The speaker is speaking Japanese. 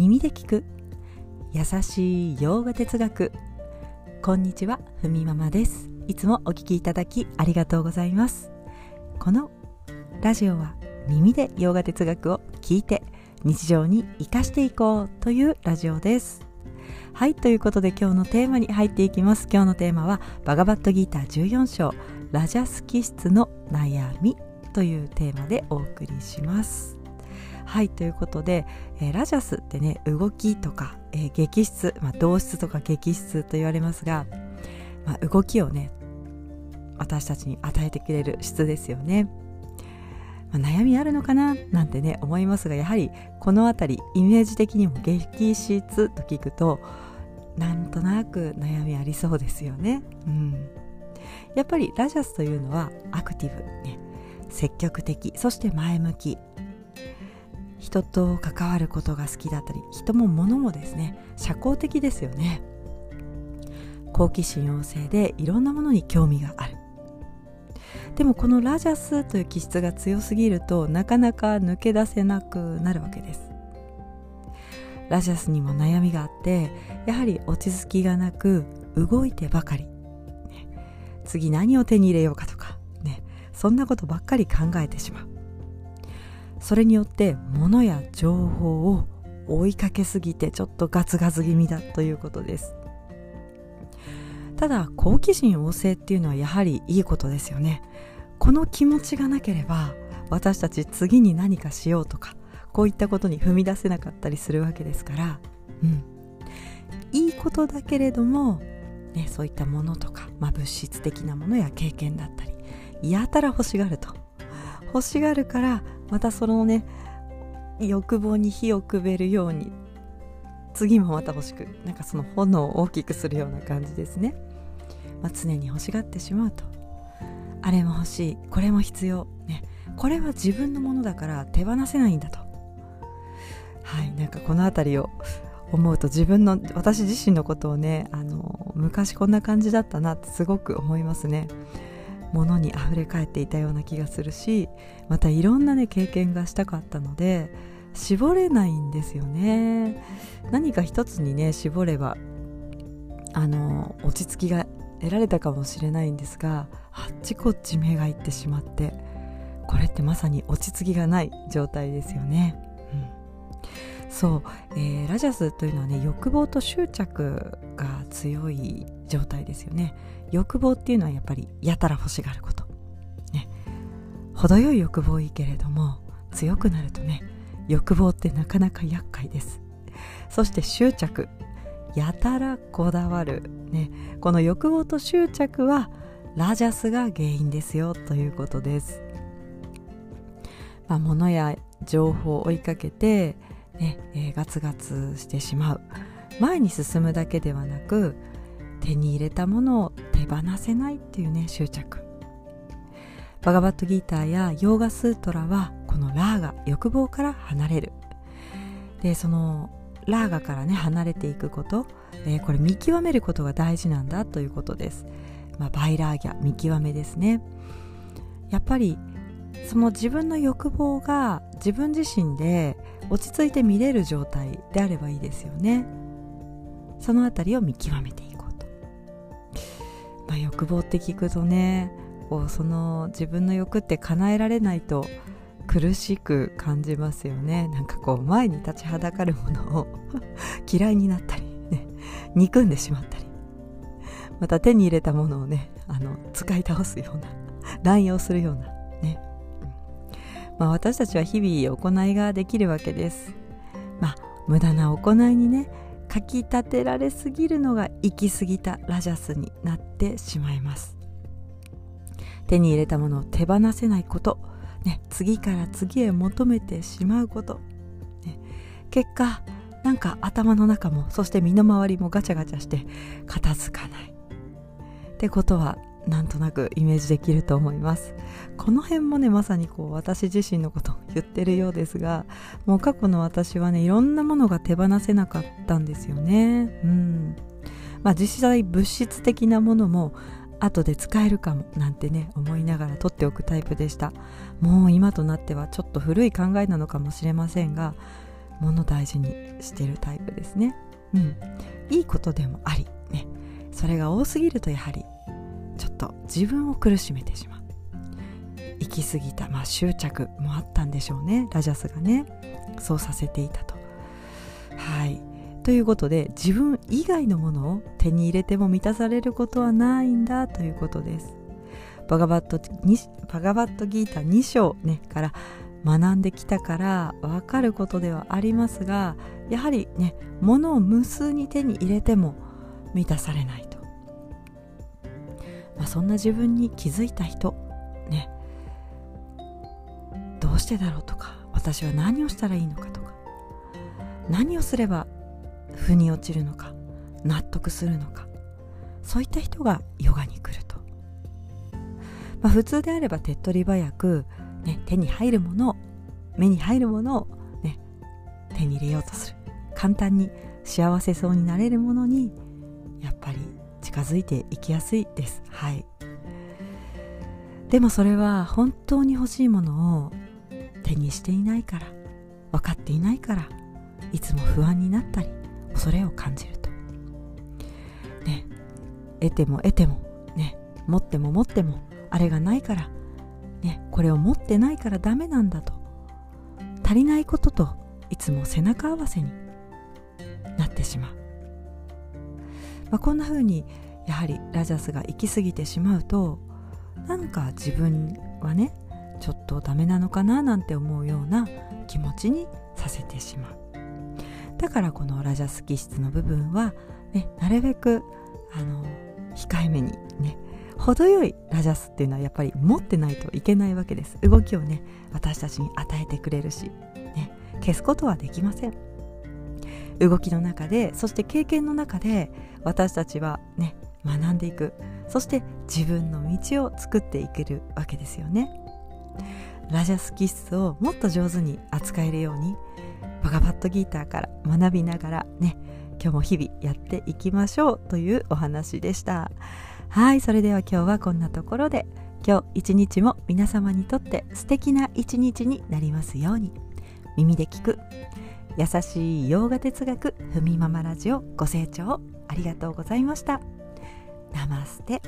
耳で聞く。優しい洋画哲学。こんにちはふみママです。いつもお聞きいただきありがとうございます。このラジオは耳で洋画哲学を聞いて日常に生かしていこうというラジオです。はいということで今日のテーマに入っていきます。今日のテーマはバガバットギーター14章ラジャス気質の悩みというテーマでお送りします。はいということで、えー、ラジャスってね動きとか、えー、激質、まあ、動質とか激質と言われますが、まあ、動きをね私たちに与えてくれる質ですよね、まあ、悩みあるのかな？なんてね思いますがやはりこの辺りイメージ的にも激質と聞くとなんとなく悩みありそうですよね。うん。やっぱりラジャスというのはアクティブね積極的そして前向き人と関わることが好きだったり人も物もですね社交的ですよね。好奇心旺盛でいろんなものに興味がある。でもこのラジャスという気質が強すぎるとなかなか抜け出せなくなるわけです。ラジャスにも悩みがあってやはり落ち着きがなく動いてばかり、次何を手に入れようかとか。ね。そんなことばっかり考えてしまう。それによって物や情報を追いかけすぎてちょっとガツガツ気味だということです。ただ好奇心旺盛っていうのはやはりいいことですよね。この気持ちがなければ私たち次に何かしようとかこういったことに踏み出せなかったりするわけですからうん。いいことだけれども、ね、そういったものとか、まあ、物質的なものや経験だったりやたら欲しがると。欲しがるからまたそのね欲望に火をくべるように次もまた欲しくなんかその炎を大きくするような感じですね、まあ、常に欲しがってしまうと。あれも欲しいこれも必要ね。これは自分のものだから手放せないんだと。はいなんかこの辺りを思うと自分の私自身のことをねあの昔こんな感じだったなってすごく思いますね。ものにあふれ返っていたような気がするしまたいろんなね経験がしたかったので絞れないんですよね。何か一つにね絞ればあの落ち着きが得られたかもしれないんですがあっちこっち目がいってしまってこれってまさに落ち着きがない状態ですよね、うん、そう、えー、ラジャスというのはね欲望と執着が強い状態ですよね。欲望っていうのはやっぱりやたら欲しがること、ね、程よい欲望いいけれども強くなるとね欲望ってなかなか厄介です。そして執着。やたらこだわる、ね、この欲望と執着はラジャスが原因ですよ。ということです、まあ、物や情報を追いかけて、ねえー、ガツガツしてしまう。前に進むだけではなく手に入れたものを手放せないっていうね執着。バガバットギーターやヨーガスートラはこのラーガ欲望から離れる。でそのラーガからね離れていくこと、えー、これ見極めることが大事なんだということです、まあ、バイラーギャ見極めですね。やっぱりその自分の欲望が自分自身で落ち着いて見れる状態であればいいですよね。そのあたりを見極めていく。まあ、欲望って聞くとねこうその自分の欲って叶えられないと苦しく感じますよね。なんかこう前に立ちはだかるものを 嫌いになったり、ね、憎んでしまったり。また手に入れたものをねあの使い倒すような 乱用するようなね、まあ、私たちは日々行いができるわけです。まあ無駄な行いにねかきたてられすぎるのが行き過ぎたラジャスになってしまいます。手に入れたものを手放せないこと、ね、次から次へ求めてしまうこと、ね、結果なんか頭の中もそして身の回りもガチャガチャして片付かない。ってことはなんとなくイメージできると思います。この辺もねまさにこう私自身のことを言ってるようですがもう過去の私はねいろんなものが手放せなかったんですよね。うん。まあ実際物質的なものも後で使えるかもなんてね思いながら取っておくタイプでした。もう今となってはちょっと古い考えなのかもしれませんが物大事にしてるタイプですね。うん。いいことでもありね。それが多すぎるとやはりと自分を苦しめてしまう。行き過ぎた、まあ、執着もあったんでしょうね。ラジャスがね。そうさせていたと。はい。ということで自分以外のものを手に入れても満たされることはないんだ。ということです。バガバットバガバットギータ2章、ね、から学んできたから分かることではありますがやはりね物を無数に手に入れても満たされない、まあ、そんな自分に気づいた人ね。どうしてだろうとか私は何をしたらいいのかとか何をすれば腑に落ちるのか納得するのかそういった人がヨガに来ると、まあ、普通であれば手っ取り早く、ね、手に入るものを目に入るものを、ね、手に入れようとする。簡単に幸せそうになれるものに近づいていきやすいです。はい。でもそれは本当に欲しいものを手にしていないから分かっていないからいつも不安になったり恐れを感じると。ね。得ても得てもね。持っても持ってもあれがないからね。これを持ってないからダメなんだと。足りないことといつも背中合わせになってしまう、まあ、こんな風にやはりラジャスが行き過ぎてしまうとなんか自分はねちょっとダメなのかななんて思うような気持ちにさせてしまう。だからこのラジャス気質の部分は、ね、なるべくあの控えめにね程よいラジャスっていうのはやっぱり持ってないといけないわけです。動きをね私たちに与えてくれるし、ね、消すことはできません。動きの中でそして経験の中で私たちはね学んでいく。そして自分の道を作っていけるわけですよね。ラジャス気質をもっと上手に扱えるようにバガバットギーターから学びながらね今日も日々やっていきましょうというお話でした。はいそれでは今日はこんなところで今日一日も皆様にとって素敵な一日になりますように。耳で聞く。優しい洋画哲学ふみママラジオご清聴ありがとうございました。ナマステ。